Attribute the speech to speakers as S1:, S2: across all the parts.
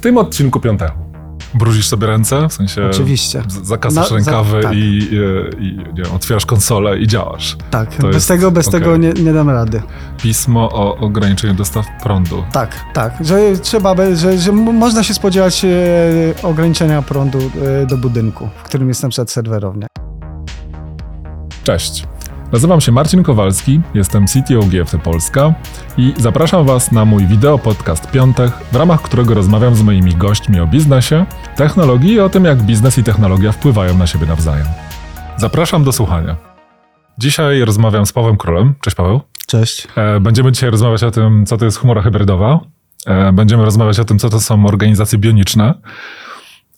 S1: W tym odcinku piątego bruzisz sobie ręce, w sensie
S2: Oczywiście.
S1: zakasasz
S2: za-
S1: rękawy
S2: tak.
S1: i, i, i nie otwierasz konsolę i działasz.
S2: Tak,
S1: To
S2: bez
S1: jest-
S2: tego, bez
S1: okej.
S2: tego nie, nie dam rady.
S1: Pismo o ograniczeniu dostaw prądu.
S2: Tak, tak, że trzeba, że, że można się spodziewać e, ograniczenia prądu e, do budynku, w którym jest na przykład serwerownia.
S1: Cześć. Nazywam się Marcin Kowalski, jestem CTO GFT Polska i zapraszam Was na mój wideo podcast Piątek, w ramach którego rozmawiam z moimi gośćmi o biznesie, technologii i o tym, jak biznes i technologia wpływają na siebie nawzajem. Zapraszam do słuchania. Dzisiaj rozmawiam z Pawłem Królem. Cześć Paweł.
S2: Cześć.
S1: E, Będziemy dzisiaj rozmawiać o tym, co to jest chmura hybrydowa. E, Będziemy rozmawiać o tym, co to są organizacje bioniczne.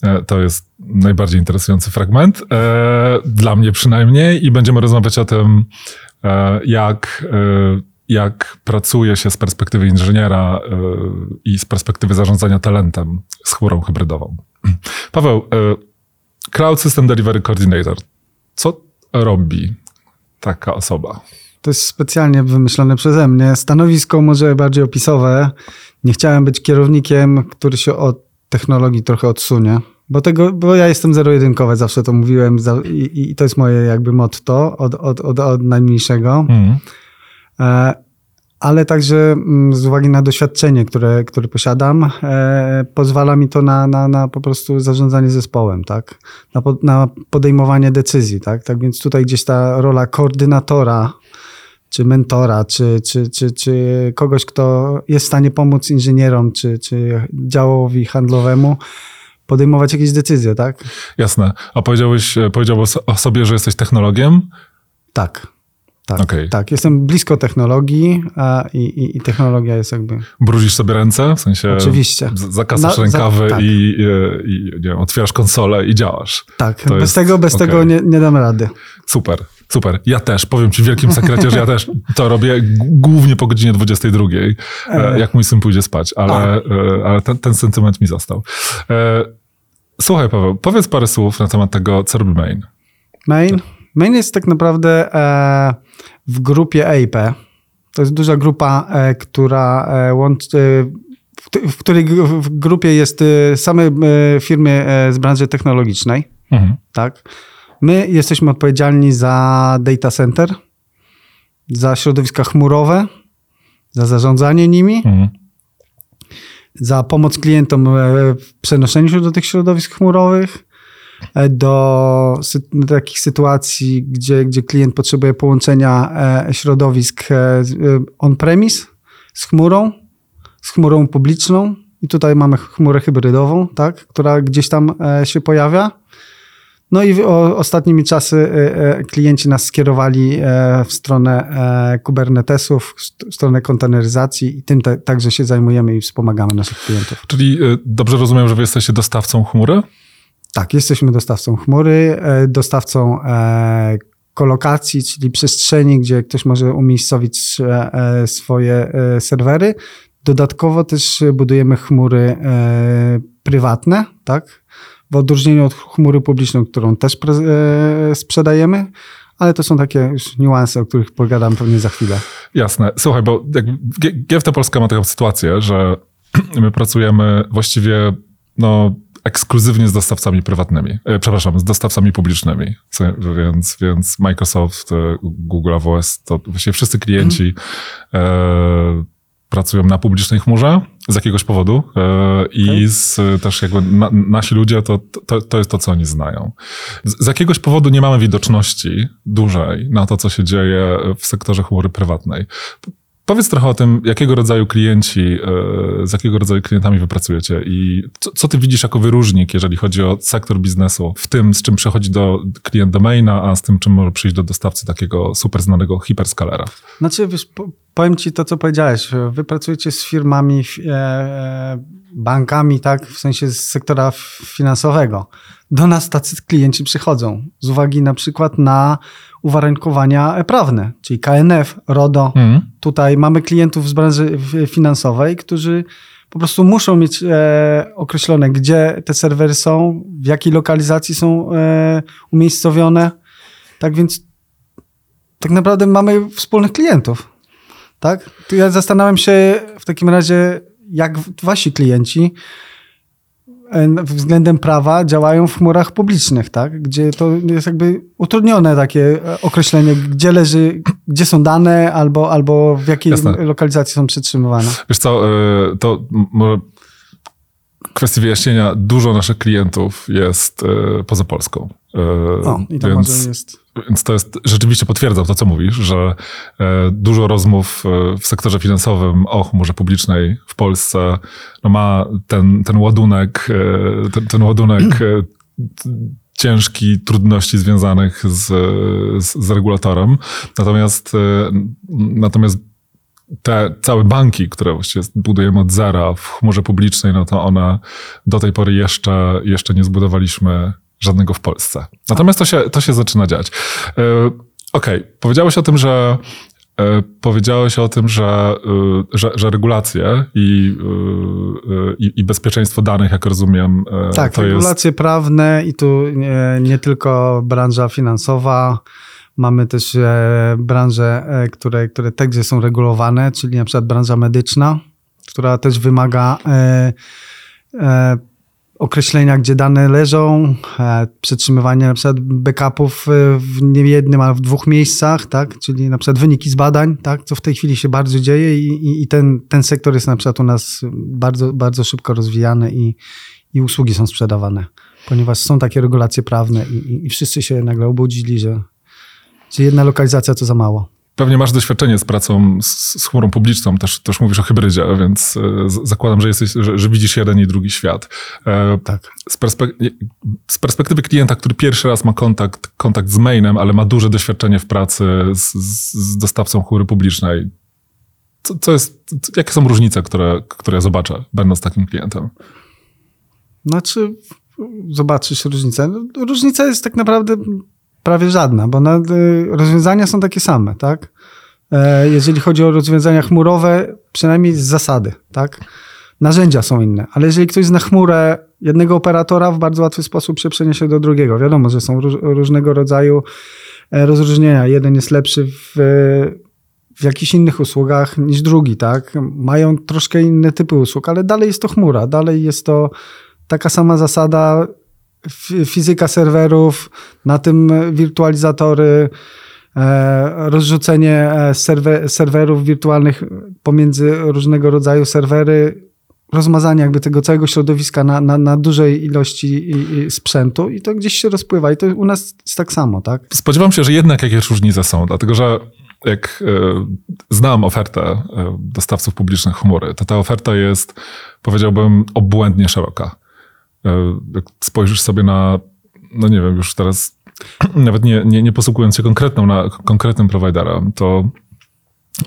S1: E, To jest najbardziej interesujący fragment, e, dla mnie przynajmniej, i będziemy rozmawiać o tym, e, jak, jak pracuje się z perspektywy inżyniera i z perspektywy zarządzania talentem z chmurą hybrydową. Paweł, Cloud System Delivery Coordinator. Co robi taka osoba?
S2: To jest specjalnie wymyślone przeze mnie. Stanowisko może bardziej opisowe. Nie chciałem być kierownikiem, który się od technologii trochę odsunie. Bo, tego, bo ja jestem zero-jedynkowy, zawsze to mówiłem i, i to jest moje jakby motto od, od, od, od najmniejszego.
S1: Mhm.
S2: E, ale także mm, z uwagi na doświadczenie, które, które posiadam, e, pozwala mi to na, na, na po prostu zarządzanie zespołem, tak? Na, na podejmowanie decyzji, tak? Tak więc tutaj gdzieś ta rola koordynatora, czy mentora, czy, czy, czy, czy kogoś, kto jest w stanie pomóc inżynierom, czy, czy działowi handlowemu podejmować jakieś decyzje, tak?
S1: Jasne. A powiedziałeś, e, powiedziałeś o sobie, że jesteś technologiem?
S2: Tak. Tak,
S1: Okej.
S2: tak. Jestem blisko technologii a, i, i, i technologia jest jakby...
S1: Bruzisz sobie ręce? W sensie
S2: Oczywiście.
S1: zakasasz
S2: Na- za-
S1: rękawy
S2: tak.
S1: i, e, i nie wiem, otwierasz konsolę i działasz.
S2: Tak,
S1: To
S2: bez
S1: jest-
S2: tego, bez
S1: okej.
S2: tego nie, nie dam rady.
S1: Super, super. Ja też, powiem ci w wielkim sekrecie, że ja też to robię głównie po godzinie 22, e, jak mój syn pójdzie spać, ale, e, ale ten, ten sentyment mi został. E, Słuchaj Paweł, powiedz parę słów na temat tego, co robi Main.
S2: Main? Main jest tak naprawdę e, w grupie EIP. To jest duża grupa, e, która e, łączy, e, w, której w grupie jest e, same e, firmy e, z branży technologicznej.
S1: Mhm.
S2: Tak? My jesteśmy odpowiedzialni za data center, za środowiska chmurowe, za zarządzanie nimi,
S1: Mhm.
S2: za pomoc klientom w przenoszeniu się do tych środowisk chmurowych, e, do takich sytuacji, gdzie, gdzie klient potrzebuje połączenia e, środowisk e, on-premise z chmurą, z chmurą publiczną. I tutaj mamy chmurę hybrydową, tak, która gdzieś tam się pojawia. No i o, ostatnimi czasy e, e, klienci nas skierowali e, w stronę Kubernetesów, w stronę konteneryzacji i tym te, także się zajmujemy i wspomagamy naszych klientów.
S1: Czyli dobrze rozumiem, że wy jesteście dostawcą chmury?
S2: Tak, jesteśmy dostawcą chmury, dostawcą kolokacji, czyli przestrzeni, gdzie ktoś może umiejscowić swoje serwery. Dodatkowo też budujemy chmury prywatne, tak? W odróżnieniu od chmury publicznej, którą też e, sprzedajemy, ale to są takie już niuanse, o których pogadam pewnie za chwilę.
S1: Jasne. Słuchaj, bo GFT Polska ma taką sytuację, że my pracujemy właściwie no, ekskluzywnie z dostawcami prywatnymi. E, przepraszam, z dostawcami publicznymi. Więc, więc Microsoft, e, Google, AWS, to właściwie wszyscy klienci e, pracują na publicznej chmurze z jakiegoś powodu e, i z, też jakby na, nasi ludzie to, to, to jest to, co oni znają. Z, z jakiegoś powodu nie mamy widoczności dużej na to, co się dzieje w sektorze chmury prywatnej. Powiedz trochę o tym, jakiego rodzaju klienci, e, z jakiego rodzaju klientami wy pracujecie i co, co ty widzisz jako wyróżnik, jeżeli chodzi o sektor biznesu, w tym, z czym przechodzi do klient domaina, a z tym, czym może przyjść do dostawcy takiego super znanego hiperskalera.
S2: Znaczy, wiesz, po, powiem ci to, co powiedziałeś. Wy pracujecie z firmami, f- e, bankami, tak, w sensie z sektora finansowego. Do nas tacy klienci przychodzą z uwagi na przykład na uwarunkowania prawne, czyli KNF, RODO.
S1: Mhm.
S2: Tutaj mamy klientów z branży finansowej, którzy po prostu muszą mieć e, określone, gdzie te serwery są, w jakiej lokalizacji są e, umiejscowione. Tak więc tak naprawdę mamy wspólnych klientów. Tak? To ja zastanawiam się w takim razie, jak wasi klienci względem prawa działają w chmurach publicznych, tak? Gdzie to jest jakby utrudnione takie e, określenie, gdzie leży, gdzie są dane albo, albo w jakiej
S1: Jasne.
S2: lokalizacji są przetrzymywane.
S1: Wiesz co, y, to może kwestii wyjaśnienia, dużo naszych klientów jest y, poza Polską. Y,
S2: O, i to
S1: więc,
S2: może jest...
S1: więc to jest, rzeczywiście potwierdzam to, co mówisz, że y, dużo rozmów y, w sektorze finansowym o chmurze publicznej w Polsce no ma ten, ten ładunek, ten, ten ładunek ciężki, trudności związanych z, z, z regulatorem. Natomiast, natomiast te całe banki, które właściwie budujemy od zera w chmurze publicznej, no to one do tej pory jeszcze, jeszcze nie zbudowaliśmy żadnego w Polsce. Natomiast to się, to się zaczyna dziać. E, Okej, powiedziałeś o tym, że e, powiedziałeś o tym, że, e, że, że regulacje i, i, i bezpieczeństwo danych, jak rozumiem,
S2: Tak,
S1: to jest...
S2: regulacje prawne i tu nie, nie tylko branża finansowa, mamy też branże, które, które także są regulowane, czyli na przykład branża medyczna, która też wymaga określenia, gdzie dane leżą, e, przetrzymywanie na przykład backupów e, w nie jednym, ale w dwóch miejscach, tak? czyli na przykład wyniki z badań, tak? co w tej chwili się bardzo dzieje i, i, i ten, ten sektor jest na przykład u nas bardzo, bardzo szybko rozwijany i, i usługi są sprzedawane, ponieważ są takie regulacje prawne i, i, wszyscy się nagle obudzili, że, że jedna lokalizacja to za mało.
S1: Pewnie masz doświadczenie z pracą z, z chmurą publiczną, też, też mówisz o hybrydzie, więc e, zakładam, że, jesteś, że, że widzisz jeden i drugi świat. E,
S2: Tak.
S1: z, perspek- z perspektywy klienta, który pierwszy raz ma kontakt, kontakt z mainem, ale ma duże doświadczenie w pracy z, z, dostawcą chmury publicznej, co, co jest, jakie są różnice, które, które ja zobaczę, będąc takim klientem?
S2: Znaczy, zobaczysz różnicę. No, Różnica jest tak naprawdę prawie żadna, bo na, y, rozwiązania są takie same, tak? E, Jeżeli chodzi o rozwiązania chmurowe, przynajmniej z zasady, tak? Narzędzia są inne, ale jeżeli ktoś zna chmurę jednego operatora, w bardzo łatwy sposób się przeniesie do drugiego. Wiadomo, że są róż, różnego rodzaju e, rozróżnienia. Jeden jest lepszy w, w jakichś innych usługach niż drugi, tak? Mają troszkę inne typy usług, ale dalej jest to chmura, dalej jest to taka sama zasada, fizyka serwerów, na tym wirtualizatory, e, rozrzucenie e, serwe, serwerów wirtualnych pomiędzy różnego rodzaju serwery, rozmazanie jakby tego całego środowiska na, na, na dużej ilości i, i sprzętu i to gdzieś się rozpływa i to u nas jest tak samo, tak?
S1: Spodziewam się, że jednak jakieś różnice są, dlatego że jak e, znam ofertę dostawców publicznych chmury, to ta oferta jest, powiedziałbym, obłędnie szeroka. E, jak spojrzysz sobie na, no nie wiem, już teraz nawet nie, nie, nie posługując się konkretną, na, konkretnym prowajderem, to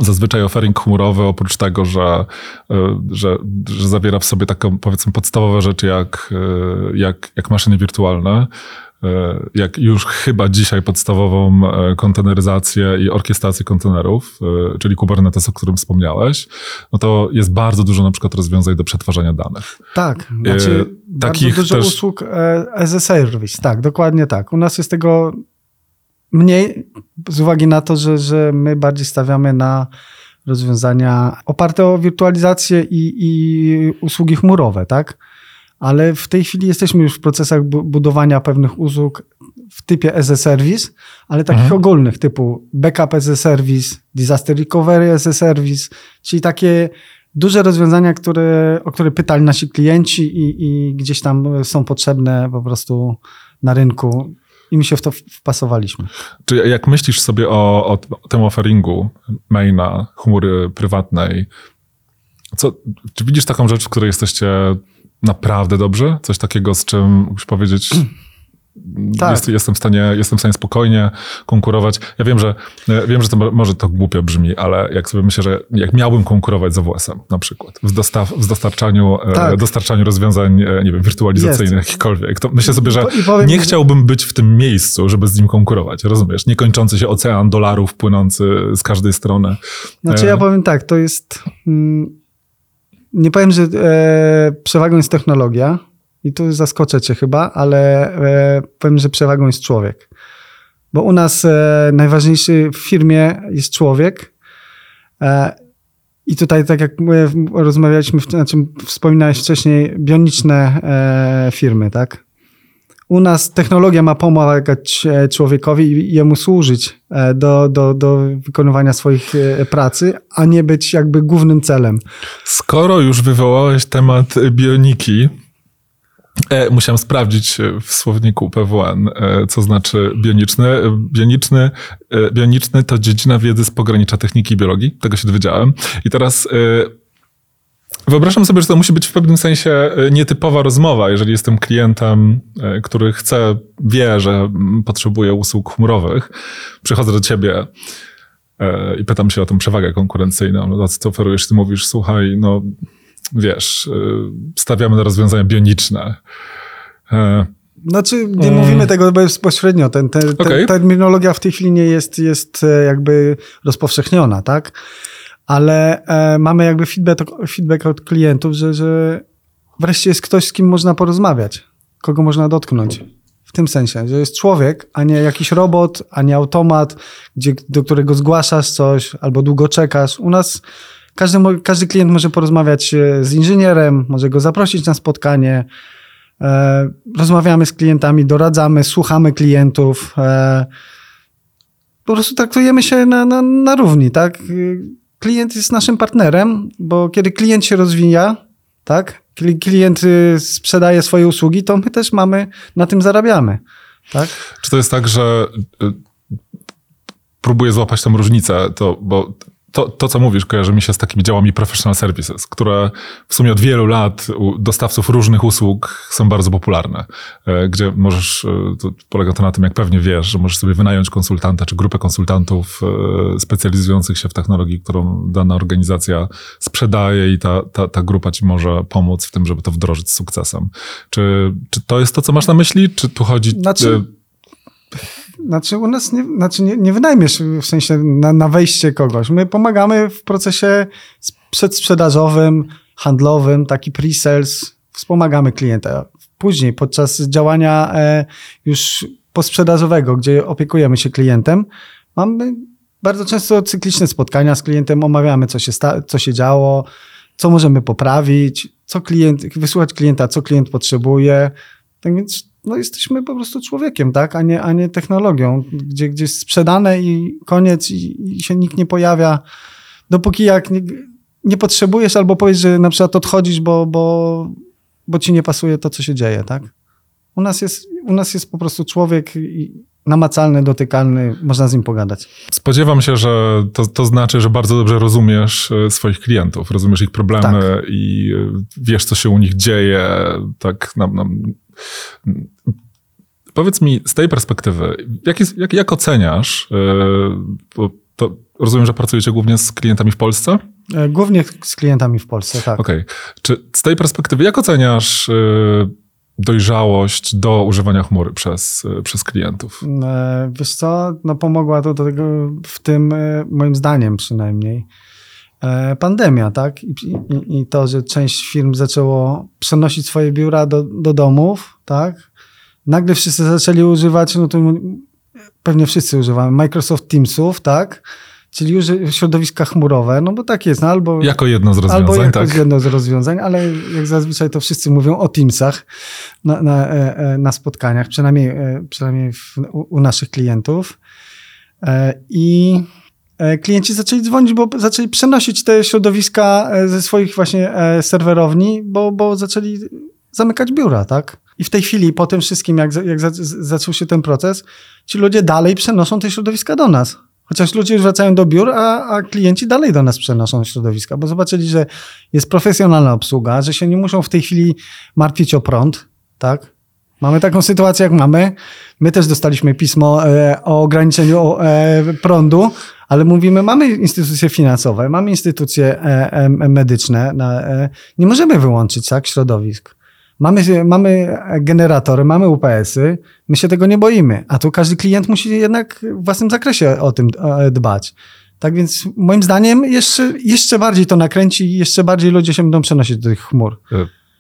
S1: zazwyczaj offering chmurowy, oprócz tego, że, e, że, że zawiera w sobie taką, powiedzmy, podstawowe rzeczy jak, e, jak, jak maszyny wirtualne, jak już chyba dzisiaj podstawową e, konteneryzację i orkiestrację kontenerów, e, czyli Kubernetes, o którym wspomniałeś, no to jest bardzo dużo na przykład rozwiązań do przetwarzania danych.
S2: Tak, znaczy
S1: E, takich
S2: dużo
S1: też-
S2: usług e, as a service, tak, dokładnie tak. U nas jest tego mniej z uwagi na to, że, że my bardziej stawiamy na rozwiązania oparte o wirtualizację i, i usługi chmurowe, tak? Ale w tej chwili jesteśmy już w procesach bu- budowania pewnych usług w typie as a service, ale takich
S1: Mhm.
S2: ogólnych typu backup as a service, disaster recovery as a service, czyli takie duże rozwiązania, które, o które pytali nasi klienci i, i gdzieś tam są potrzebne po prostu na rynku i my się w to wpasowaliśmy.
S1: Czy jak myślisz sobie o, o tym offeringu maina, chmury prywatnej, co, czy widzisz taką rzecz, w której jesteście naprawdę dobrzy? Coś takiego, z czym mógłbyś powiedzieć,
S2: Tak.
S1: jest, jestem, w stanie, jestem w stanie spokojnie konkurować. Ja wiem, że ja wiem, że to mo- może to głupio brzmi, ale jak sobie myślę, że jak miałbym konkurować z AWS-em na przykład, w, dostaw, w dostarczaniu, e,
S2: Tak.
S1: dostarczaniu rozwiązań, e, nie wiem, wirtualizacyjnych,
S2: Jest.
S1: jakichkolwiek, to myślę sobie, że
S2: powiem-
S1: nie chciałbym być w tym miejscu, żeby z nim konkurować, rozumiesz? Niekończący się ocean dolarów płynący z każdej strony.
S2: Znaczy
S1: E.
S2: ja powiem tak, to jest... Mm, nie powiem, że e, przewagą jest technologia i tu zaskoczę cię chyba, ale e, powiem, że przewagą jest człowiek. Bo u nas e, najważniejszy w firmie jest człowiek e, I tutaj, tak jak my rozmawialiśmy, znaczy wspominałeś wcześniej, bioniczne e, firmy, tak? U nas technologia ma pomagać e, człowiekowi i jemu służyć e, do, do, do wykonywania swoich e, pracy, a nie być jakby głównym celem.
S1: Skoro już wywołałeś temat bioniki, E, musiałem sprawdzić w słowniku PWN, e, co znaczy bioniczny. Bioniczny, e, bioniczny to dziedzina wiedzy z pogranicza techniki i biologii. Tego się dowiedziałem. I teraz wyobrażam sobie, że to musi być w pewnym sensie nietypowa rozmowa, jeżeli jestem klientem, który chce, wie, że potrzebuje usług chmurowych. Przychodzę do ciebie i pytam się o tę przewagę konkurencyjną. No, co oferujesz? Ty mówisz, słuchaj, no wiesz, stawiamy na rozwiązania bioniczne.
S2: E, znaczy, nie mm. mówimy tego bezpośrednio. Ten, ten, okay. terminologia w tej chwili nie jest, jest e, jakby rozpowszechniona, tak? Ale e, mamy jakby feedback, feedback od klientów, że, że wreszcie jest ktoś, z kim można porozmawiać, kogo można dotknąć. W tym sensie, że jest człowiek, a nie jakiś robot, a nie automat, gdzie, do którego zgłaszasz coś albo długo czekasz. U nas każdy, każdy klient może porozmawiać e, z inżynierem, może go zaprosić na spotkanie. E, rozmawiamy z klientami, doradzamy, słuchamy klientów. E, po prostu traktujemy się na, na, na równi, tak? Klient jest naszym partnerem, bo kiedy klient się rozwija, tak? Klient y, sprzedaje swoje usługi, to my też mamy, na tym zarabiamy. Tak?
S1: Czy to jest tak, że y, próbuję złapać tą różnicę, to, bo to, to, co mówisz, kojarzy mi się z takimi działami professional services, które w sumie od wielu lat u dostawców różnych usług są bardzo popularne, e, gdzie możesz, e, to polega to na tym, jak pewnie wiesz, że możesz sobie wynająć konsultanta czy grupę konsultantów e, specjalizujących się w technologii, którą dana organizacja sprzedaje i ta, ta, ta grupa ci może pomóc w tym, żeby to wdrożyć z sukcesem. Czy, czy to jest to, co masz na myśli? Czy tu chodzi...
S2: Znaczy znaczy u nas nie, znaczy nie, nie wynajmiesz w sensie na, na wejście kogoś. My pomagamy w procesie przedsprzedażowym, handlowym, taki pre-sales, wspomagamy klienta. Później, podczas działania e, już posprzedażowego, gdzie opiekujemy się klientem, mamy bardzo często cykliczne spotkania z klientem, omawiamy, co się, co się działo, co możemy poprawić, co klient, wysłuchać klienta, co klient potrzebuje. Tak więc no jesteśmy po prostu człowiekiem, tak, a nie, a nie technologią, gdzie, gdzie jest sprzedane i koniec i, i się nikt nie pojawia, dopóki jak nie, nie, potrzebujesz albo powiesz, że na przykład odchodzisz, bo, bo, bo ci nie pasuje to, co się dzieje, tak. U nas jest, u nas jest po prostu człowiek namacalny, dotykalny, można z nim pogadać.
S1: Spodziewam się, że to, to znaczy, że bardzo dobrze rozumiesz e, swoich klientów, rozumiesz ich problemy tak. i e, wiesz, co się u nich dzieje, tak nam, nam Powiedz mi z tej perspektywy, jak, jest, jak, jak oceniasz, yy, to rozumiem, że pracujecie głównie z klientami w Polsce?
S2: E, głównie z klientami w Polsce, tak.
S1: Okej. Okay. Czy z tej perspektywy, jak oceniasz yy, dojrzałość do używania chmury przez, przez klientów?
S2: Wiesz co, no pomogła to do tego w tym, moim zdaniem przynajmniej, pandemia, tak? I, i, I, to, że część firm zaczęło przenosić swoje biura do, do domów, tak? nagle wszyscy zaczęli używać, no to pewnie wszyscy używamy Microsoft Teamsów, tak? Czyli środowiska chmurowe, no bo tak jest, no albo...
S1: Jako jedno z rozwiązań,
S2: albo jako
S1: tak?
S2: jedno z rozwiązań, ale jak zazwyczaj to wszyscy mówią o Teamsach na, na, e, e, na spotkaniach, przynajmniej, e, przynajmniej w, u, u naszych klientów. I klienci zaczęli dzwonić, bo zaczęli przenosić te środowiska ze swoich właśnie serwerowni, bo, bo zaczęli zamykać biura, tak? I w tej chwili, po tym wszystkim, jak, jak zaczął się ten proces, ci ludzie dalej przenoszą te środowiska do nas. Chociaż ludzie już wracają do biur, a, a klienci dalej do nas przenoszą środowiska, bo zobaczyli, że jest profesjonalna obsługa, że się nie muszą w tej chwili martwić o prąd, tak? Mamy taką sytuację, jak mamy. My też dostaliśmy pismo e, o ograniczeniu e, prądu, ale mówimy, mamy instytucje finansowe, mamy instytucje e, medyczne, e, nie możemy wyłączyć tak, środowisk. Mamy, mamy generatory, mamy UPS-y, my się tego nie boimy, a tu każdy klient musi jednak w własnym zakresie o tym dbać. Tak więc moim zdaniem jeszcze, jeszcze bardziej to nakręci i jeszcze bardziej ludzie się będą przenosić do tych chmur.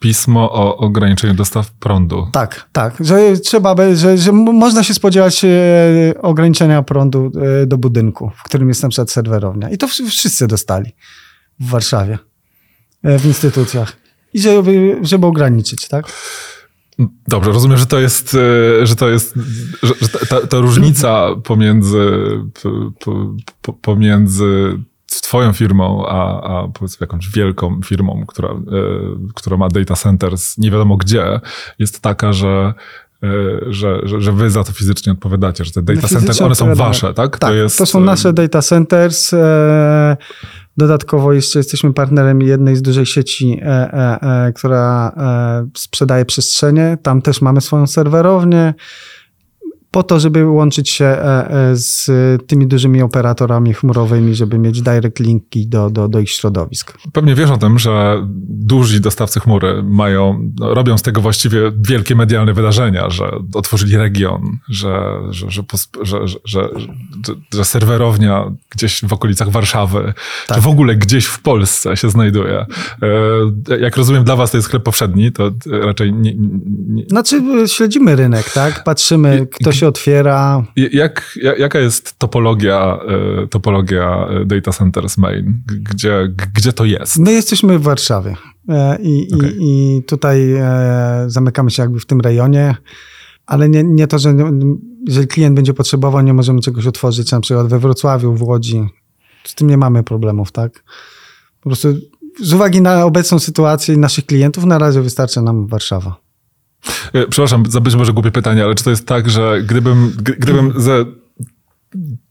S1: Pismo o ograniczeniu dostaw prądu.
S2: Tak, tak, że trzeba, że, że można się spodziewać e, ograniczenia prądu e, do budynku, w którym jest na przykład serwerownia. I to wszyscy dostali. w Warszawie, e, w instytucjach. I żeby, żeby ograniczyć, tak?
S1: Dobrze, rozumiem, że to jest, że to jest, że, ta, ta różnica pomiędzy, po, pomiędzy twoją firmą, a, a powiedzmy jakąś wielką firmą, która, e, która ma data centers nie wiadomo gdzie, jest taka, że e, że, że, że wy za to fizycznie odpowiadacie, że te data
S2: Fizycznie
S1: centers, one są wasze, tak?
S2: Tak, to,
S1: jest,
S2: są nasze data centers. E, dodatkowo jeszcze jesteśmy partnerem jednej z dużej sieci, e, e, e, która e, sprzedaje przestrzenie. Tam też mamy swoją serwerownię. Po to, żeby łączyć się e, e, z tymi dużymi operatorami chmurowymi, żeby mieć direct linki do, do, do ich środowisk.
S1: Pewnie wiesz o tym, że duzi dostawcy chmury mają, no, robią z tego właściwie wielkie medialne wydarzenia, że otworzyli region, że, że, że, że, że, serwerownia gdzieś w okolicach Warszawy,
S2: Tak.
S1: czy w ogóle gdzieś w Polsce się znajduje. E, Jak rozumiem, dla was to jest chleb powszedni, to raczej nie, nie,
S2: Znaczy, śledzimy rynek, tak? Patrzymy, kto się otwiera.
S1: Jak, ja- jaka jest topologia, e, topologia e, data centers main? Gdzie, gdzie to jest?
S2: My jesteśmy w Warszawie e, i,
S1: Okej.
S2: i, i tutaj e, zamykamy się jakby w tym rejonie, ale nie, nie to, że nie- jeżeli klient będzie potrzebował, nie możemy czegoś otworzyć na przykład we Wrocławiu, w Łodzi. Z tym nie mamy problemów, tak? Po prostu z uwagi na obecną sytuację naszych klientów na razie wystarcza nam Warszawa.
S1: E, Przepraszam za być może głupie pytanie, ale czy to jest tak, że gdybym, gdybym ze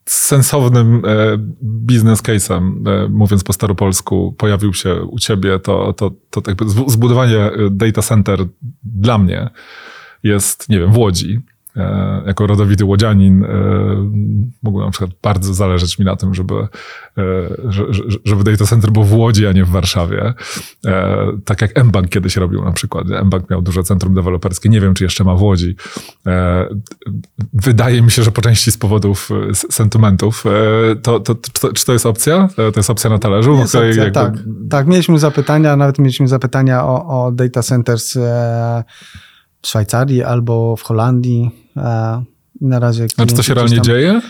S1: sensownym e, biznes case'em, e, mówiąc po staropolsku, pojawił się u ciebie, to, to, to jakby zbu- zbudowanie data center dla mnie jest, nie wiem, w Łodzi. E, Jako rodowity łodzianin e, mogło na przykład bardzo zależeć mi na tym, żeby, e, że- że- żeby data center był w Łodzi, a nie w Warszawie. Tak jak mBank kiedyś robił na przykład. mBank miał duże centrum deweloperskie, nie wiem, czy jeszcze ma w Łodzi. Wydaje mi się, że po części z powodów sentymentów. To, to, czy, to, czy to jest opcja? To jest opcja na talerzu?
S2: Jest opcja,
S1: jakby-
S2: tak, tak, mieliśmy zapytania, nawet mieliśmy zapytania o, o data centers w Szwajcarii albo w Holandii. E, na razie
S1: A czy to się realnie
S2: tam-
S1: dzieje?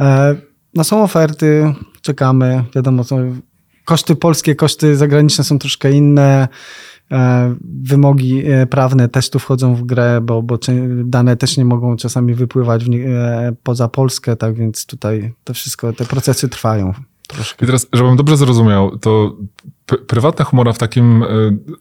S2: E, No są oferty, czekamy. Wiadomo, są koszty polskie, koszty zagraniczne są troszkę inne. E, Wymogi prawne też tu wchodzą w grę, bo, bo dane też nie mogą czasami wypływać nie- poza Polskę, tak więc tutaj to wszystko, te procesy trwają troszkę.
S1: I teraz, żebym dobrze zrozumiał, to prywatna chmura w takim e,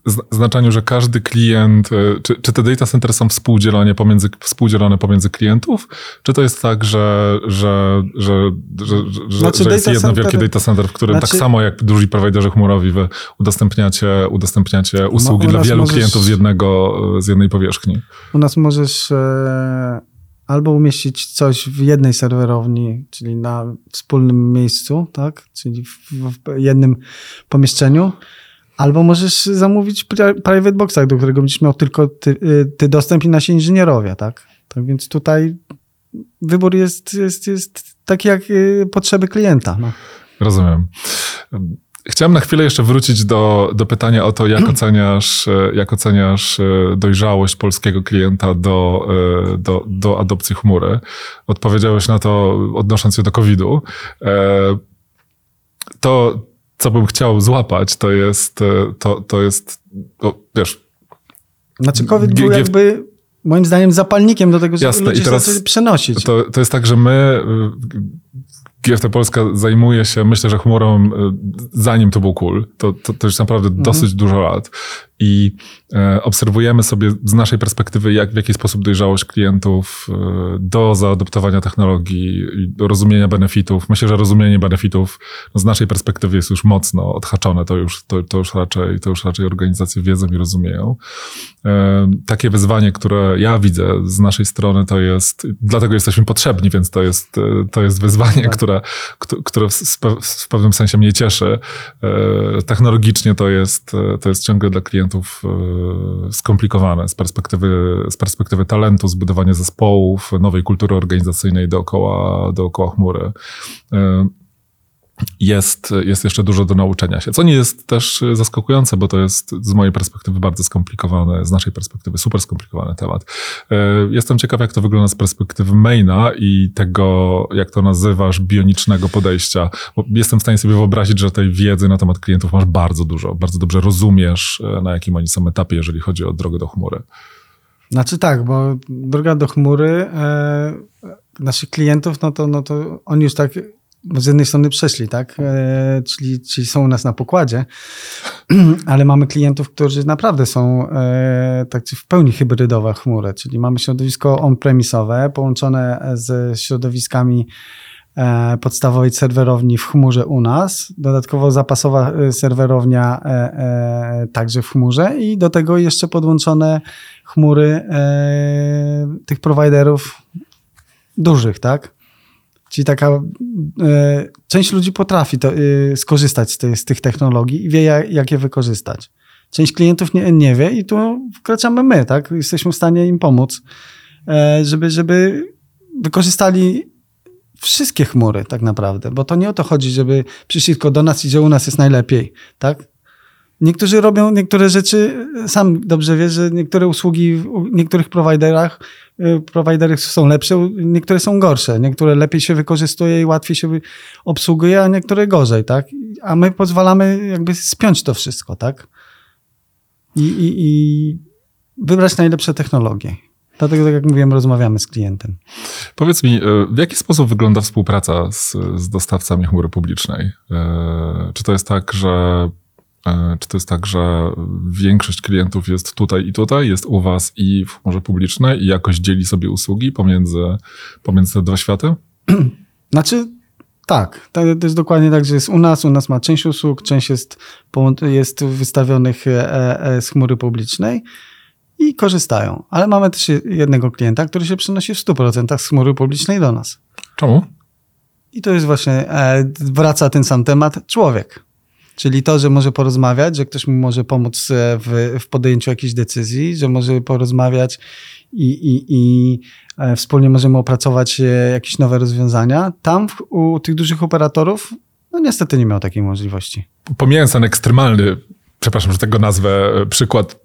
S1: zna- znaczeniu, że każdy klient, e, czy, czy te data centers są współdzielone pomiędzy, współdzielone pomiędzy klientów, czy to jest tak, że, że, że, że, że,
S2: Znaczy
S1: że jest jedno
S2: center-
S1: wielkie data center, w którym tak
S2: znaczy-
S1: samo jak duży prowajderzy chmurowi wy udostępniacie, udostępniacie usługi dla wielu
S2: możesz-
S1: klientów z jednego, z jednej powierzchni.
S2: U nas możesz e, albo umieścić coś w jednej serwerowni, czyli na wspólnym miejscu, tak? czyli w, w jednym pomieszczeniu, albo możesz zamówić pri- private boxa, do którego będziesz miał tylko ty, y, ty dostęp i nasi inżynierowie. Tak? tak więc tutaj wybór jest, jest, jest taki jak y, potrzeby klienta. No.
S1: Rozumiem. Chciałem na chwilę jeszcze wrócić do, do pytania o to, jak oceniasz, e, jak oceniasz e, dojrzałość polskiego klienta do, e, do, do adopcji chmury. Odpowiedziałeś na to odnosząc się do COVID-u. To, co bym chciał złapać, to jest, to, to jest, o, wiesz,
S2: Znaczy COVID był jakby moim zdaniem zapalnikiem do tego, żeby
S1: Jasne, i
S2: ludzie
S1: teraz
S2: zaczęli przenosić.
S1: To, to jest tak, że my, GFT Polska zajmuje się, myślę, że chmurą, y, zanim to był cool. To, to, to już naprawdę dosyć dużo lat. I e, obserwujemy sobie z naszej perspektywy, jak, w jaki sposób dojrzałość klientów e, do zaadoptowania technologii do rozumienia benefitów. Myślę, że rozumienie benefitów no, z naszej perspektywy jest już mocno odhaczone. To już, to, to już, raczej, to już raczej organizacje wiedzą i rozumieją. E, takie wyzwanie, które ja widzę z naszej strony, to jest, dlatego jesteśmy potrzebni, więc to jest, to jest wyzwanie,
S2: Tak.
S1: które, któ- które w, w pewnym sensie mnie cieszy. Technologicznie to jest, to jest ciągle dla klientów e, skomplikowane z perspektywy, z perspektywy talentu, zbudowania zespołów, nowej kultury organizacyjnej dookoła, dookoła chmury. Jest, jest jeszcze dużo do nauczenia się, co nie jest też zaskakujące, bo to jest z mojej perspektywy bardzo skomplikowany, z naszej perspektywy super skomplikowany temat. E, jestem ciekaw, jak to wygląda z perspektywy maina i tego, jak to nazywasz, bionicznego podejścia, bo jestem w stanie sobie wyobrazić, że tej wiedzy na temat klientów masz bardzo dużo, bardzo dobrze rozumiesz, e, na jakim oni są etapie, jeżeli chodzi o drogę do chmury.
S2: Znaczy tak, bo droga do chmury e, naszych klientów, no to, no to oni już tak z jednej strony przeszli, tak? E, czyli, czyli są u nas na pokładzie, ale mamy klientów, którzy naprawdę są e, tak w pełni hybrydowe chmury, czyli mamy środowisko on-premisowe połączone z środowiskami e, podstawowej serwerowni w chmurze u nas, dodatkowo zapasowa e, serwerownia e, e, także w chmurze i do tego jeszcze podłączone chmury tych prowajderów dużych, tak? Czyli taka e, część ludzi potrafi to, e, skorzystać z, tej, z, tych technologii i wie, jak, jak, je wykorzystać. Część klientów nie, nie wie i tu wkraczamy my, tak? Jesteśmy w stanie im pomóc, e, żeby, żeby wykorzystali wszystkie chmury tak naprawdę, bo to nie o to chodzi, żeby przyszli tylko do nas i że u nas jest najlepiej, tak? Niektórzy robią niektóre rzeczy, sam dobrze wiesz, że niektóre usługi w niektórych prowajderach Y, prowajdery są lepsze, niektóre są gorsze, niektóre lepiej się wykorzystuje i łatwiej się obsługuje, a niektóre gorzej, tak? A my pozwalamy jakby spiąć to wszystko, tak? I, i, i wybrać najlepsze technologie. Dlatego, tak jak mówiłem, rozmawiamy z klientem.
S1: Powiedz mi, y, w jaki sposób wygląda współpraca z, z dostawcami chmury publicznej? Y, czy to jest tak, że E, czy to jest tak, że większość klientów jest tutaj i tutaj, jest u was i w chmurze publicznej i jakoś dzieli sobie usługi pomiędzy, pomiędzy te dwa światy?
S2: Znaczy tak, to jest dokładnie tak, że jest u nas, u nas ma część usług, część jest, jest wystawionych e, e, z chmury publicznej i korzystają. Ale mamy też jednego klienta, który się przenosi w 100% z chmury publicznej do nas.
S1: Czemu?
S2: I to jest właśnie, wraca ten sam temat, człowiek. Czyli to, że może porozmawiać, że ktoś mu może pomóc e, w, w podjęciu jakiejś decyzji, że może porozmawiać i, i, i e, wspólnie możemy opracować e, jakieś nowe rozwiązania. Tam u tych dużych operatorów, no niestety nie miał takiej możliwości.
S1: Pomijając ten ekstremalny przepraszam, że tego nazwę, przykład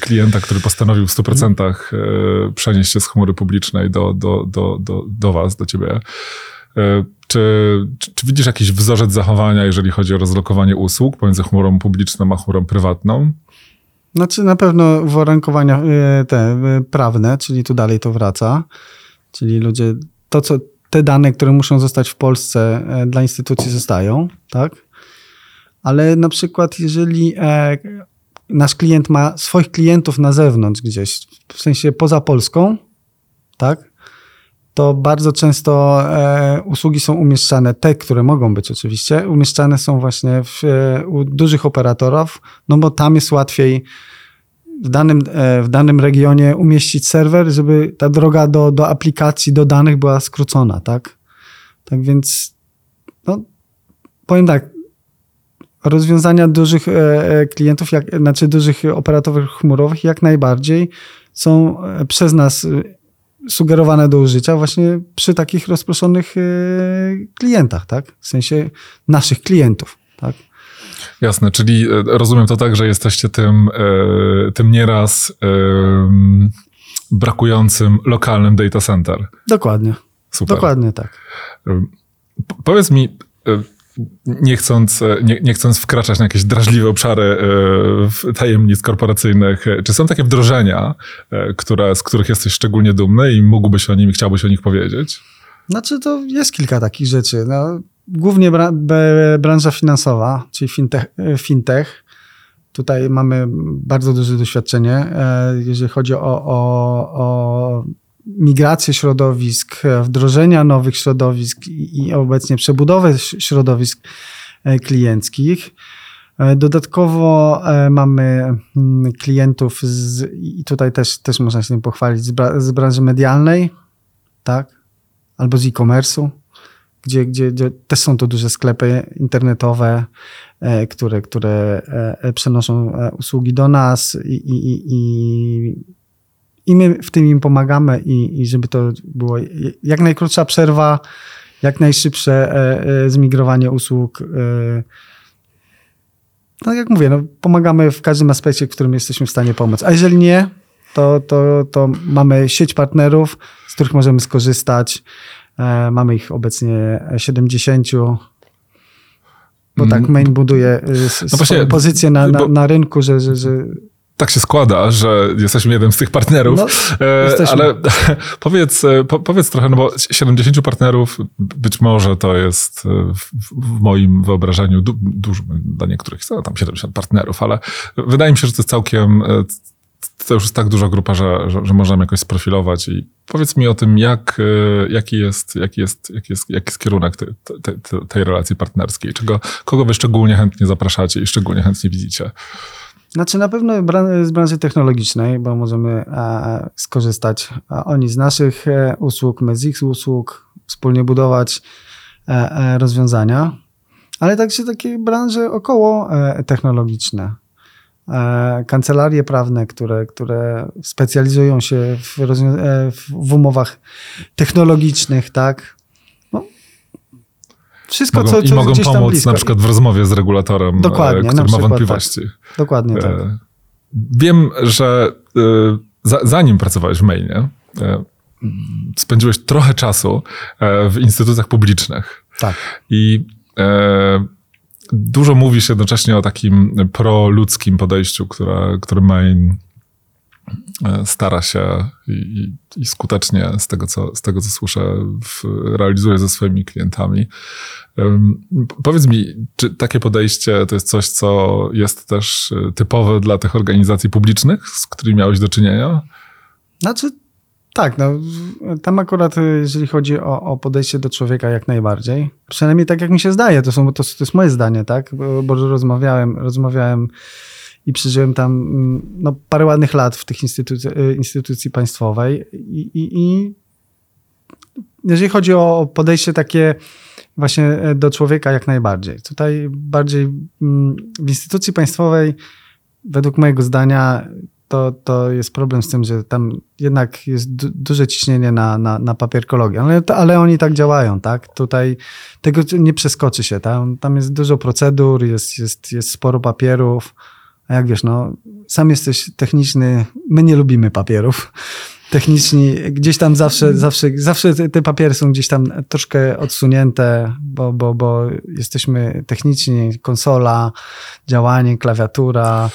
S1: klienta, który postanowił w 100% przenieść się z chmury publicznej do, do, do, do, do was, do ciebie. Czy, czy, czy, widzisz jakiś wzorzec zachowania, jeżeli chodzi o rozlokowanie usług pomiędzy chmurą publiczną a chmurą prywatną?
S2: Znaczy na pewno uwarunkowania e, te e, prawne, czyli tu dalej to wraca. Czyli ludzie, to co, te dane, które muszą zostać w Polsce e, dla instytucji zostają, tak? Ale na przykład jeżeli nasz klient ma swoich klientów na zewnątrz gdzieś, w sensie poza Polską, tak? To bardzo często e, usługi są umieszczane, te, które mogą być oczywiście, umieszczane są właśnie w, e, u dużych operatorów, no bo tam jest łatwiej w danym, e, w danym regionie umieścić serwer, żeby ta droga do, do aplikacji, do danych była skrócona, tak? Tak więc, no, powiem tak, rozwiązania dużych e, e, klientów, jak, znaczy dużych operatorów chmurowych jak najbardziej są e, przez nas sugerowane do użycia właśnie przy takich rozproszonych e, klientach, tak? W sensie naszych klientów, tak?
S1: Jasne, czyli e, rozumiem to tak, że jesteście tym, e, tym nieraz brakującym lokalnym data center.
S2: Dokładnie. Super. Dokładnie tak.
S1: Powiedz mi, nie chcąc, nie, nie, chcąc wkraczać na jakieś drażliwe obszary e, tajemnic korporacyjnych, e, czy są takie wdrożenia, e, które, z których jesteś szczególnie dumny i mógłbyś o nich, chciałbyś o nich powiedzieć?
S2: Znaczy, to jest kilka takich rzeczy. No, głównie bra branża finansowa, czyli fintech, fintech. Tutaj mamy bardzo duże doświadczenie, jeżeli chodzi o, o, o migrację środowisk, wdrożenia nowych środowisk i obecnie przebudowę środowisk e, klienckich. E, dodatkowo e, mamy mm, klientów z, i tutaj też, też można się tym pochwalić, z, z branży medialnej, tak? Albo z e-commerce'u, gdzie, gdzie, gdzie też są to duże sklepy internetowe, które, które przenoszą usługi do nas i, i, i i my w tym im pomagamy i, i żeby to było jak najkrótsza przerwa jak najszybsze e, e, zmigrowanie usług. No jak mówię, no, pomagamy w każdym aspekcie, w którym jesteśmy w stanie pomóc. A jeżeli nie, to, to, to mamy sieć partnerów, z których możemy skorzystać. Mamy ich obecnie 70. Bo
S1: Mm.
S2: tak, Main buduje
S1: No właśnie,
S2: pozycję na, na,
S1: bo-
S2: na rynku, że, że, że
S1: Tak się składa, że jesteśmy jednym z tych partnerów,
S2: No,
S1: e, ale powiedz, e, po, powiedz trochę, no bo 70 partnerów, być może to jest e, w, w moim wyobrażeniu du, dużo, dla niektórych są tam 70 partnerów, ale wydaje mi się, że to jest całkiem, to już jest tak duża grupa, że, że, że możemy jakoś sprofilować i powiedz mi o tym, jak, jaki, jest, jaki, jest, jaki, jest, jaki jest kierunek tej, tej, tej, tej relacji partnerskiej, czego, kogo wy szczególnie chętnie zapraszacie i szczególnie chętnie widzicie.
S2: Znaczy na pewno z branży technologicznej, bo możemy e, skorzystać a oni z naszych e, usług, my z ich usług, wspólnie budować e, e, rozwiązania, ale także takie branże około e, technologiczne. E, kancelarie prawne, które, które specjalizują się e, w, w umowach technologicznych, tak? Wszystko,
S1: Mogą,
S2: co,
S1: I
S2: co
S1: mogą
S2: gdzieś tam
S1: pomóc
S2: blisko.
S1: na przykład w rozmowie z regulatorem,
S2: Dokładnie,
S1: e,
S2: na
S1: który ma
S2: przykład,
S1: wątpliwości.
S2: Dokładnie tak.
S1: E, Wiem, że e, za, zanim pracowałeś w Mainie, spędziłeś trochę czasu w instytucjach publicznych.
S2: tak.
S1: I dużo mówi się jednocześnie o takim proludzkim podejściu, które, które Main stara się i, i, skutecznie, z tego, co, z tego co słyszę, w, realizuje ze swoimi klientami. Powiedz mi, czy takie podejście to jest coś, co jest też e, typowe dla tych organizacji publicznych, z którymi miałeś do czynienia?
S2: Znaczy, tak, no, tam akurat, y, jeżeli chodzi o, o podejście do człowieka, jak najbardziej. Przynajmniej tak, jak mi się zdaje, to, są, to, to jest moje zdanie, tak? Bo, bo rozmawiałem, rozmawiałem i przeżyłem tam mm, no, parę ładnych lat w tych instytucji, y, instytucji państwowej i, i, i jeżeli chodzi o podejście takie właśnie e, do człowieka, jak najbardziej. Tutaj bardziej mm, w instytucji państwowej, według mojego zdania, to, to jest problem z tym, że tam jednak jest du- duże ciśnienie na, na, na papierkologię, ale, ale oni tak działają, tak? Tutaj tego nie przeskoczy się, tam, tam jest dużo procedur, jest, jest, jest sporo papierów, a jak wiesz, no, sam jesteś techniczny, my nie lubimy papierów. Techniczni, gdzieś tam zawsze, zawsze, zawsze te, papiery są gdzieś tam troszkę odsunięte, bo, bo, bo jesteśmy techniczni, konsola, działanie, klawiatura.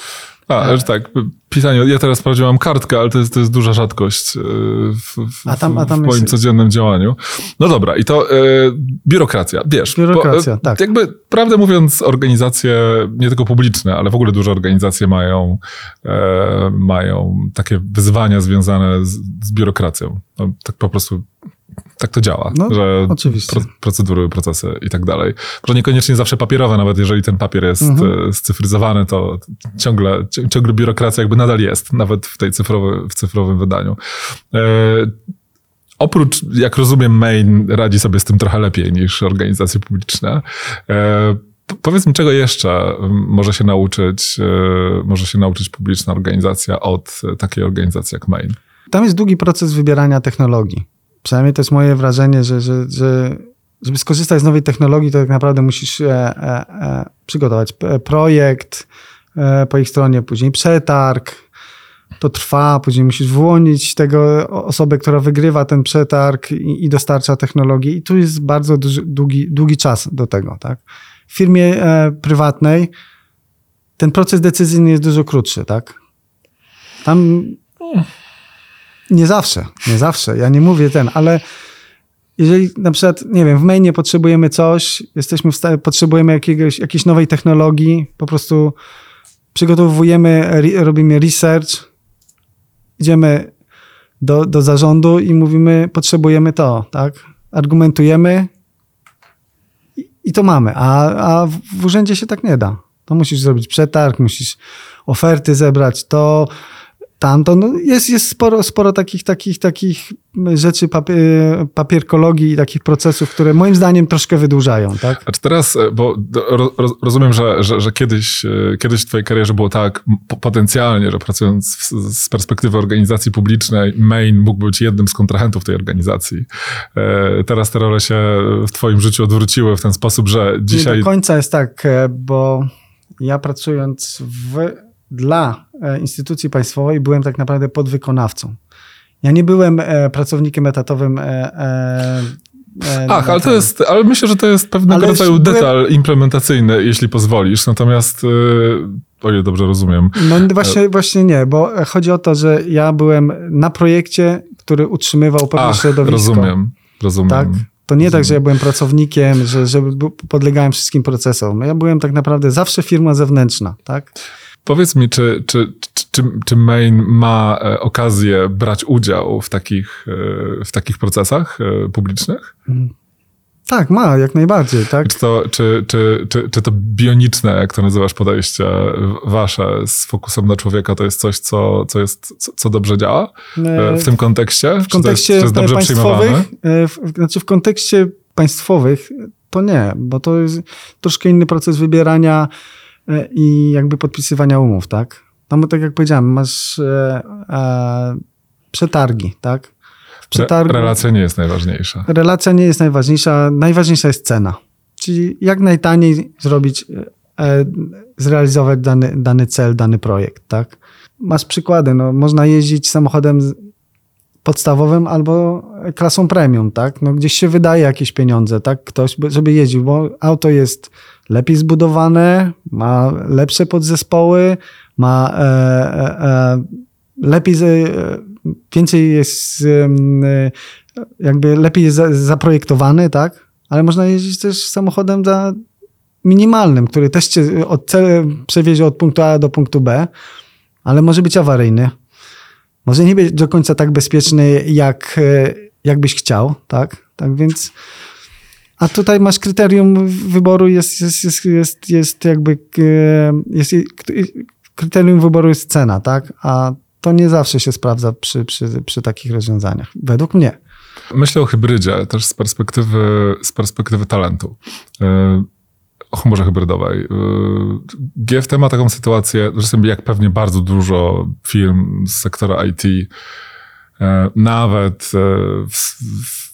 S1: A, że tak, pisanie. Ja teraz wprawdzie mam kartkę, ale to jest, to jest duża rzadkość e, w, w,
S2: A tam- a tam
S1: w moim
S2: jest-
S1: codziennym działaniu. No dobra, i to e, biurokracja, wiesz.
S2: Biurokracja,
S1: e,
S2: tak.
S1: Jakby, prawdę mówiąc, organizacje, nie tylko publiczne, ale w ogóle duże organizacje mają, e, mają takie wyzwania związane z, z biurokracją. No, tak po prostu tak to działa,
S2: No,
S1: że
S2: oczywiście.
S1: pro, procedury, procesy i tak dalej. Może niekoniecznie zawsze papierowe, nawet jeżeli ten papier jest
S2: Mhm.
S1: e, scyfryzowany, to ciągle, ci- ciągle biurokracja jakby nadal jest, nawet w tej cyfrowy, w cyfrowym wydaniu. E, oprócz, jak rozumiem, Main radzi sobie z tym trochę lepiej niż organizacje publiczne. E, powiedz mi, czego jeszcze może się nauczyć, e, może się nauczyć publiczna organizacja od takiej organizacji jak Main?
S2: Tam jest długi proces wybierania technologii. Przynajmniej to jest moje wrażenie, że, że, że żeby skorzystać z nowej technologii, to tak naprawdę musisz e, e, e, przygotować p- projekt e, po ich stronie, później przetarg. To trwa, później musisz wyłonić tego osobę, która wygrywa ten przetarg i, i dostarcza technologię. I tu jest bardzo długi, długi czas do tego. Tak? W firmie e, prywatnej ten proces decyzyjny jest dużo krótszy. Tak? Tam nie zawsze, nie zawsze. Ja nie mówię ten, ale jeżeli na przykład, nie wiem, w mainie potrzebujemy coś, jesteśmy w stanie, potrzebujemy jakiegoś, jakiejś nowej technologii, po prostu przygotowujemy, robimy research, idziemy do, do zarządu i mówimy, potrzebujemy to, tak? Argumentujemy i, i to mamy, a, a w urzędzie się tak nie da. To musisz zrobić przetarg, musisz oferty zebrać, to tamto. No jest, jest sporo, sporo takich, takich, takich rzeczy, papier, papierkologii i takich procesów, które moim zdaniem troszkę wydłużają, tak?
S1: A czy teraz, e, bo ro, ro, rozumiem, że, że, że kiedyś, e, kiedyś w twojej karierze było tak po- potencjalnie, że pracując w, z perspektywy organizacji publicznej, main mógł być jednym z kontrahentów tej organizacji. E, Teraz te role się w twoim życiu odwróciły w ten sposób, że
S2: Nie
S1: dzisiaj...
S2: do końca jest tak, bo ja pracując w, dla e, instytucji państwowej byłem tak naprawdę podwykonawcą. Ja nie byłem e, pracownikiem etatowym. E,
S1: Ach, ale to jest, ale myślę, że to jest pewnego rodzaju
S2: byłem-
S1: detal implementacyjny, jeśli pozwolisz. Natomiast, o ile dobrze rozumiem,
S2: No właśnie, właśnie nie, bo chodzi o to, że ja byłem na projekcie, który utrzymywał pewne
S1: Ach,
S2: środowisko.
S1: rozumiem, rozumiem.
S2: Tak? To nie tak, że ja byłem pracownikiem, że, że podlegałem wszystkim procesom. Ja byłem tak naprawdę zawsze firma zewnętrzna, tak?
S1: Powiedz mi, czy, czy, czy, czy, czy Main ma e, okazję brać udział w takich, e, w takich procesach e, publicznych?
S2: Tak, ma, jak najbardziej, tak?
S1: Czy to, czy, czy, czy, czy to bioniczne, jak to nazywasz, podejście wasze z fokusem na człowieka, to jest coś, co, co, jest, co, co dobrze działa w tym kontekście?
S2: w kontekście
S1: czy to jest, czy jest dobrze przyjmowane?
S2: w, znaczy w kontekście państwowych to nie, bo to jest troszkę inny proces wybierania i jakby podpisywania umów, tak? Tam, tak jak powiedziałem, masz e, e, przetargi, tak? W
S1: Re,
S2: przetargu
S1: relacja nie jest najważniejsza.
S2: relacja nie jest najważniejsza, najważniejsza jest cena. Czyli jak najtaniej zrobić, e, zrealizować dany, dany cel, dany projekt, tak? Masz przykłady, no, można jeździć samochodem podstawowym albo klasą premium, tak? No, gdzieś się wydaje jakieś pieniądze, tak? Ktoś, by- żeby jeździł, bo auto jest lepiej zbudowane, ma lepsze podzespoły, ma e, e, e, lepiej, e, więcej jest e, jakby lepiej jest za, zaprojektowany, tak? Ale można jeździć też samochodem za minimalnym, który też cię od, przewiezie od punktu A do punktu B, ale może być awaryjny. Może nie być do końca tak bezpieczny, jak, e, byś chciał, tak? Tak więc. A tutaj masz kryterium wyboru, jest, jest, jest, jest, jest jakby. e, Jest, kryterium wyboru jest cena, tak? A to nie zawsze się sprawdza przy, przy, przy takich rozwiązaniach. Według mnie.
S1: Myślę o hybrydzie też z perspektywy, z perspektywy talentu. Chmurze hybrydowej. E, GFT ma taką sytuację, zresztą jak pewnie bardzo dużo firm z sektora IT, e, nawet e, w,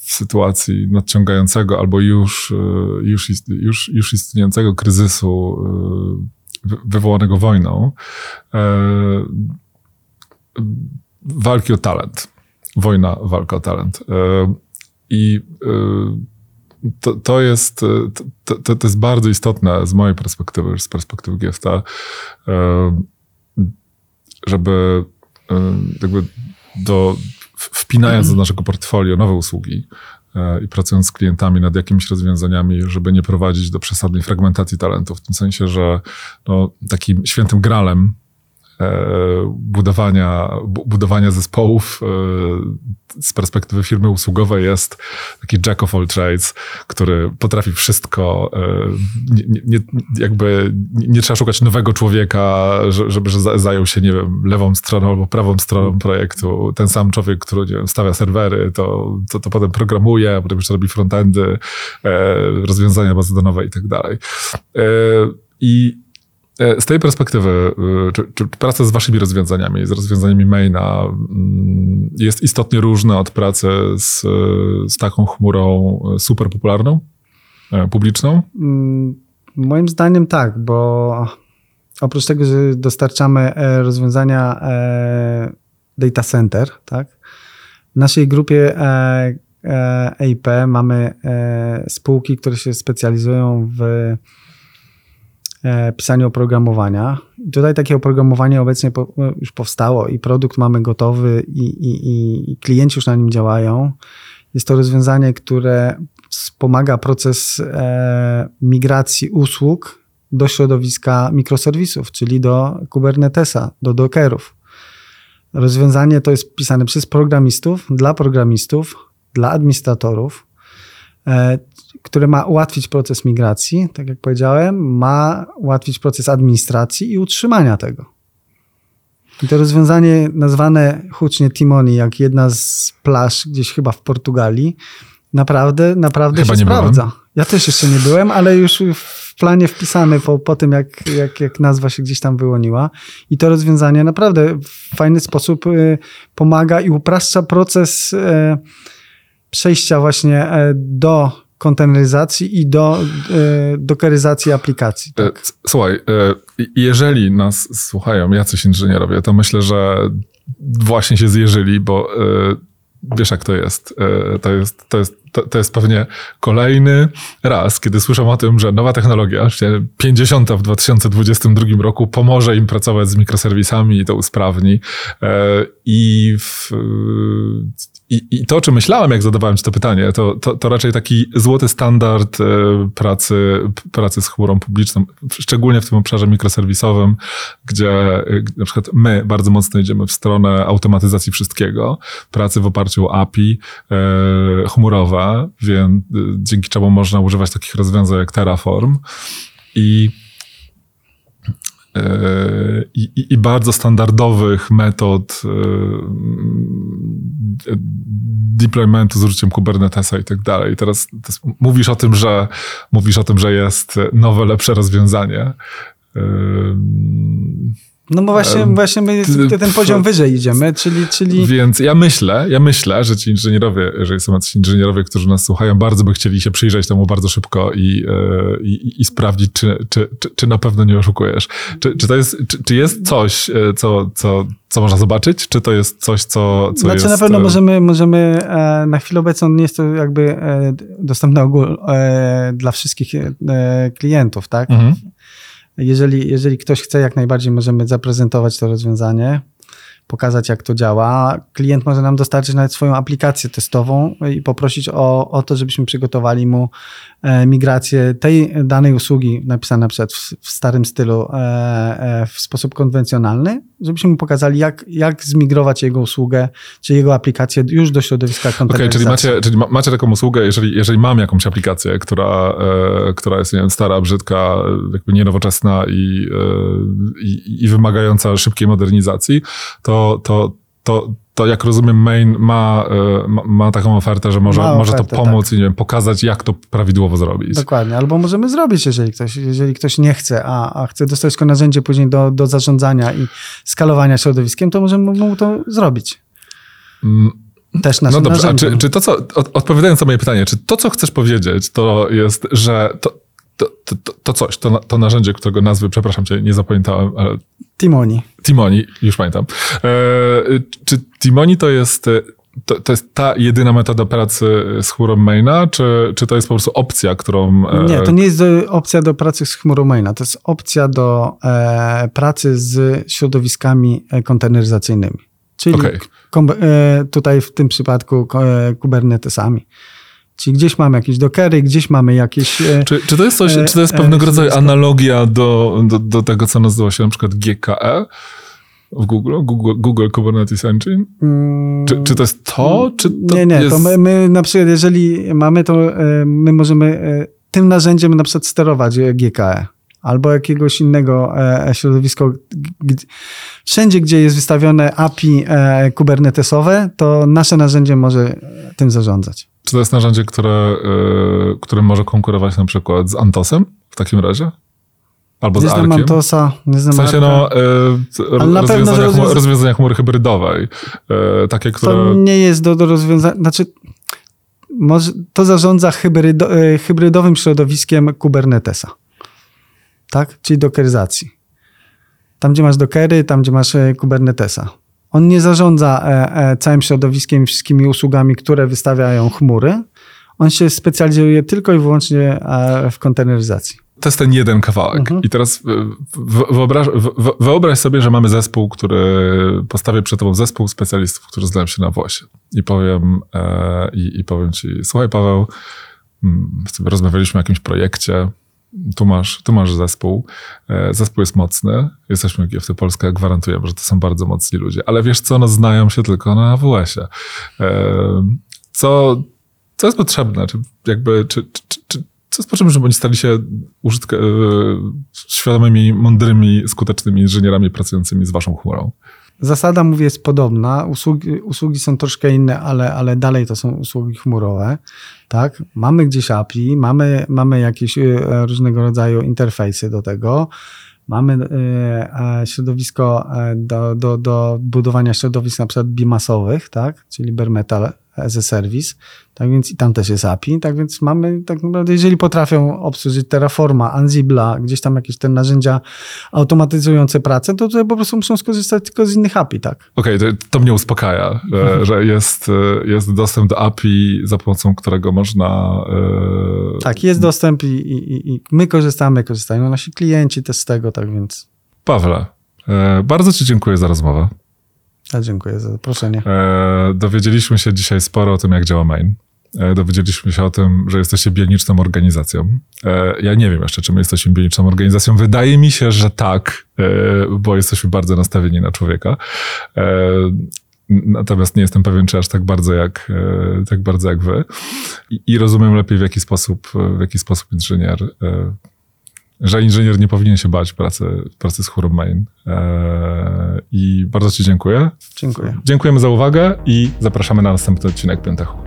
S1: w sytuacji nadciągającego albo już, już, już, już istniejącego kryzysu wy- wywołanego wojną, walki o talent wojna, walka o talent. I to, to, jest, e, to, to, to jest bardzo istotne z mojej perspektywy, z perspektywy GFT, e, żeby e, jakby do, wpinając do naszego portfolio nowe usługi i pracując z klientami nad jakimiś rozwiązaniami, żeby nie prowadzić do przesadnej fragmentacji talentu, w tym sensie, że no, takim świętym gralem budowania, bu- budowania zespołów e, z perspektywy firmy usługowej jest taki jack of all trades, który potrafi wszystko. e, Nie, nie, jakby nie, trzeba szukać nowego człowieka, że- żeby że za- zajął się, nie wiem, lewą stroną albo prawą stroną projektu. Ten sam człowiek, który nie wiem, stawia serwery, to, to, to potem programuje, potem jeszcze robi frontendy, e, rozwiązania bazowe i tak dalej. E, I E, Z tej perspektywy, y, czy, czy praca z waszymi rozwiązaniami, z rozwiązaniami maina mm, jest istotnie różna od pracy z, z taką chmurą e, super popularną, e, publiczną?
S2: Mm, Moim zdaniem tak, bo oprócz tego, że dostarczamy e, rozwiązania e, data center, tak? W naszej grupie e, e, EIP mamy e, spółki, które się specjalizują w e, pisaniu oprogramowania. Tutaj takie oprogramowanie obecnie po, już powstało i produkt mamy gotowy i, i, i- klienci już na nim działają. Jest to rozwiązanie, które wspomaga proces e, migracji usług do środowiska mikroserwisów, czyli do Kubernetesa, do Dockerów. Rozwiązanie to jest pisane przez programistów, dla programistów, dla administratorów, e, które ma ułatwić proces migracji, tak jak powiedziałem, ma ułatwić proces administracji i utrzymania tego. I to rozwiązanie nazwane hucznie Timoni, jak jedna z plaż gdzieś chyba w Portugalii, naprawdę, naprawdę
S1: Chyba
S2: się sprawdza.
S1: byłem.
S2: Ja też jeszcze nie byłem, ale już w planie wpisany po, po tym, jak, jak, jak nazwa się gdzieś tam wyłoniła. I to rozwiązanie naprawdę w fajny sposób y, pomaga i upraszcza proces y, przejścia właśnie y, do konteneryzacji i do y, dokeryzacji aplikacji.
S1: E,
S2: Tak.
S1: Słuchaj, e, jeżeli nas słuchają jacyś inżynierowie, to myślę, że właśnie się zjeżyli, bo e, wiesz jak to jest. E, To jest, to jest, to, to jest pewnie kolejny raz, kiedy słyszą o tym, że nowa technologia, właściwie 50 w 2022 roku, pomoże im pracować z mikroserwisami i to usprawni. E, I, w, i, I to, o czym myślałem, jak zadawałem ci to pytanie, to, to, to raczej taki złoty standard e, pracy, pracy z chmurą publiczną, szczególnie w tym obszarze mikroserwisowym, gdzie e, na przykład my bardzo mocno idziemy w stronę automatyzacji wszystkiego, pracy w oparciu o API e, chmurowe, więc dzięki czemu można używać takich rozwiązań jak Terraform. I i, i, bardzo standardowych metod e, deploymentu z użyciem Kubernetesa i tak dalej. Teraz mówisz o tym, że mówisz o tym, że jest nowe, lepsze rozwiązanie.
S2: No bo właśnie, właśnie my ten poziom wyżej idziemy, czyli, czyli
S1: Więc ja myślę, ja myślę, że ci inżynierowie, jeżeli są jacyś inżynierowie, którzy nas słuchają, bardzo by chcieli się przyjrzeć temu bardzo szybko i, e, i, i sprawdzić, czy, czy, czy, czy na pewno nie oszukujesz. Czy, czy to jest, czy, czy jest coś, e, co, co, co można zobaczyć? Czy to jest coś, co, co
S2: znaczy
S1: jest...
S2: na pewno
S1: e,
S2: możemy, możemy na chwilę obecną nie jest to jakby dostępne ogól, dla wszystkich klientów, tak?
S1: Mhm.
S2: Jeżeli, jeżeli ktoś chce, jak najbardziej możemy zaprezentować to rozwiązanie, pokazać, jak to działa. Klient może nam dostarczyć nawet swoją aplikację testową i poprosić o, o to, żebyśmy przygotowali mu migrację tej danej usługi, napisane na przykład w, w starym stylu, e, e, w sposób konwencjonalny, żebyśmy mu pokazali, jak, jak zmigrować jego usługę, czy jego aplikację już do środowiska
S1: Okej,
S2: konteneryzacji.
S1: czyli, macie, czyli ma, macie taką usługę, jeżeli, jeżeli mam jakąś aplikację, która, e, która jest nie wiem, stara, brzydka, e, jakby nienowoczesna i, e, i, i wymagająca szybkiej modernizacji, to, to, to, to jak rozumiem, Main ma, e, ma, ma taką ofertę, że może,
S2: Ma
S1: może
S2: ofertę,
S1: to pomóc i nie wiem, pokazać, jak to prawidłowo zrobić.
S2: Dokładnie, albo możemy zrobić, jeżeli ktoś, jeżeli ktoś nie chce, a, a chce dostać tylko narzędzie później do, do zarządzania i skalowania środowiskiem, to możemy mu to zrobić.
S1: Mm,
S2: Też
S1: No
S2: naszym
S1: dobrze, a czy, czy to, co, od, odpowiadając na moje pytanie, czy to, co chcesz powiedzieć, to jest, że to, to, to, to, coś, to, to narzędzie, którego nazwy, przepraszam cię, nie zapamiętałem, ale
S2: Timoni.
S1: Timoni, już pamiętam. E, czy Timoni to jest, e, to, to jest ta jedyna metoda pracy z chmurą maina, czy, czy to jest po prostu opcja, którą... e,
S2: Nie, to nie jest opcja do pracy z chmurą maina, to jest opcja do e, pracy z środowiskami konteneryzacyjnymi. Czyli
S1: Okej.
S2: kom, e, tutaj w tym przypadku e, Kubernetesami. Czyli gdzieś mamy jakieś dokery, gdzieś mamy jakieś... E,
S1: Czy, czy to jest coś,
S2: E,
S1: czy to jest
S2: e,
S1: pewnego rodzaju
S2: środowisko.
S1: analogia do, do, do tego, co nazywa się na przykład GKE w Google, Google, Google Kubernetes Engine?
S2: mm,
S1: Czy, czy to jest to, czy to
S2: nie, nie,
S1: jest...
S2: to my, my na przykład, jeżeli mamy to, e, my możemy e, tym narzędziem na przykład sterować e, GKE albo jakiegoś innego e, środowisko. g- Wszędzie, gdzie jest wystawione API e, kubernetesowe, to nasze narzędzie może e, tym zarządzać.
S1: Czy to jest narzędzie, które, y, które może konkurować na przykład z Antosem w takim razie? Albo
S2: Nie
S1: z
S2: znam? Antosa, nie znam
S1: W sensie no, y,
S2: na pewno, rozwiąza-
S1: rozwiązania chmury hybrydowej. Y, takie, które...
S2: To nie jest do, do rozwiązania, znaczy może, to zarządza hybrydo, e, hybrydowym środowiskiem Kubernetesa. Tak? Czyli dokeryzacji. Tam, gdzie masz dokery, tam, gdzie masz Kubernetesa. On nie zarządza e, e, całym środowiskiem i wszystkimi usługami, które wystawiają chmury. On się specjalizuje tylko i wyłącznie e, w konteneryzacji.
S1: To jest ten jeden kawałek.
S2: Mhm.
S1: I teraz wyobraź, wyobraź sobie, że mamy zespół, który postawię przed tobą zespół specjalistów, którzy znają się na włosie. I powiem, e, i, i powiem ci, słuchaj Paweł, mm, sobie rozmawialiśmy o jakimś projekcie, tu masz, tu masz zespół, e, zespół jest mocny, jesteśmy GFT Polska, gwarantujemy, że to są bardzo mocni ludzie, ale wiesz co, no znają się tylko na AWS-ie. E, Co, co jest potrzebne? Czy jakby, czy, czy, czy, co jest potrzebne, żeby oni stali się e, świadomymi, mądrymi, skutecznymi inżynierami pracującymi z waszą chmurą?
S2: Zasada, mówię, jest podobna. Usługi, usługi są troszkę inne, ale, ale dalej to są usługi chmurowe. Tak? Mamy gdzieś API, mamy, mamy jakieś y, różnego rodzaju interfejsy do tego. Mamy y, e, środowisko e, do, do, do budowania środowisk na przykład bimasowych, tak? czyli bare metal as a service, tak więc i tam też jest API, tak więc mamy tak naprawdę, jeżeli potrafią obsłużyć Terraforma, Ansiblea, gdzieś tam jakieś te narzędzia automatyzujące pracę, to tutaj po prostu muszą skorzystać tylko z innych API, tak?
S1: Okej, to, to mnie uspokaja, e, że jest, e, jest dostęp do API, za pomocą którego można... e,
S2: Tak, jest dostęp i, i, i my korzystamy, korzystają nasi klienci też z tego, tak więc
S1: Pawle, bardzo Ci dziękuję za rozmowę.
S2: Ja dziękuję za zaproszenie.
S1: E, dowiedzieliśmy się dzisiaj sporo o tym, jak działa Main. E, dowiedzieliśmy się o tym, że jesteście bioniczną organizacją. E, ja nie wiem jeszcze, czy my jesteśmy bioniczną organizacją. Wydaje mi się, że tak, e, bo jesteśmy bardzo nastawieni na człowieka. E, Natomiast nie jestem pewien, czy aż tak bardzo jak, e, tak bardzo jak wy. I, I rozumiem lepiej, w jaki sposób, w jaki sposób inżynier, że inżynier nie powinien się bać pracy, pracy z chórą main. E, I bardzo Ci dziękuję.
S2: Dziękuję.
S1: Dziękujemy za uwagę i zapraszamy na następny odcinek Piątechu.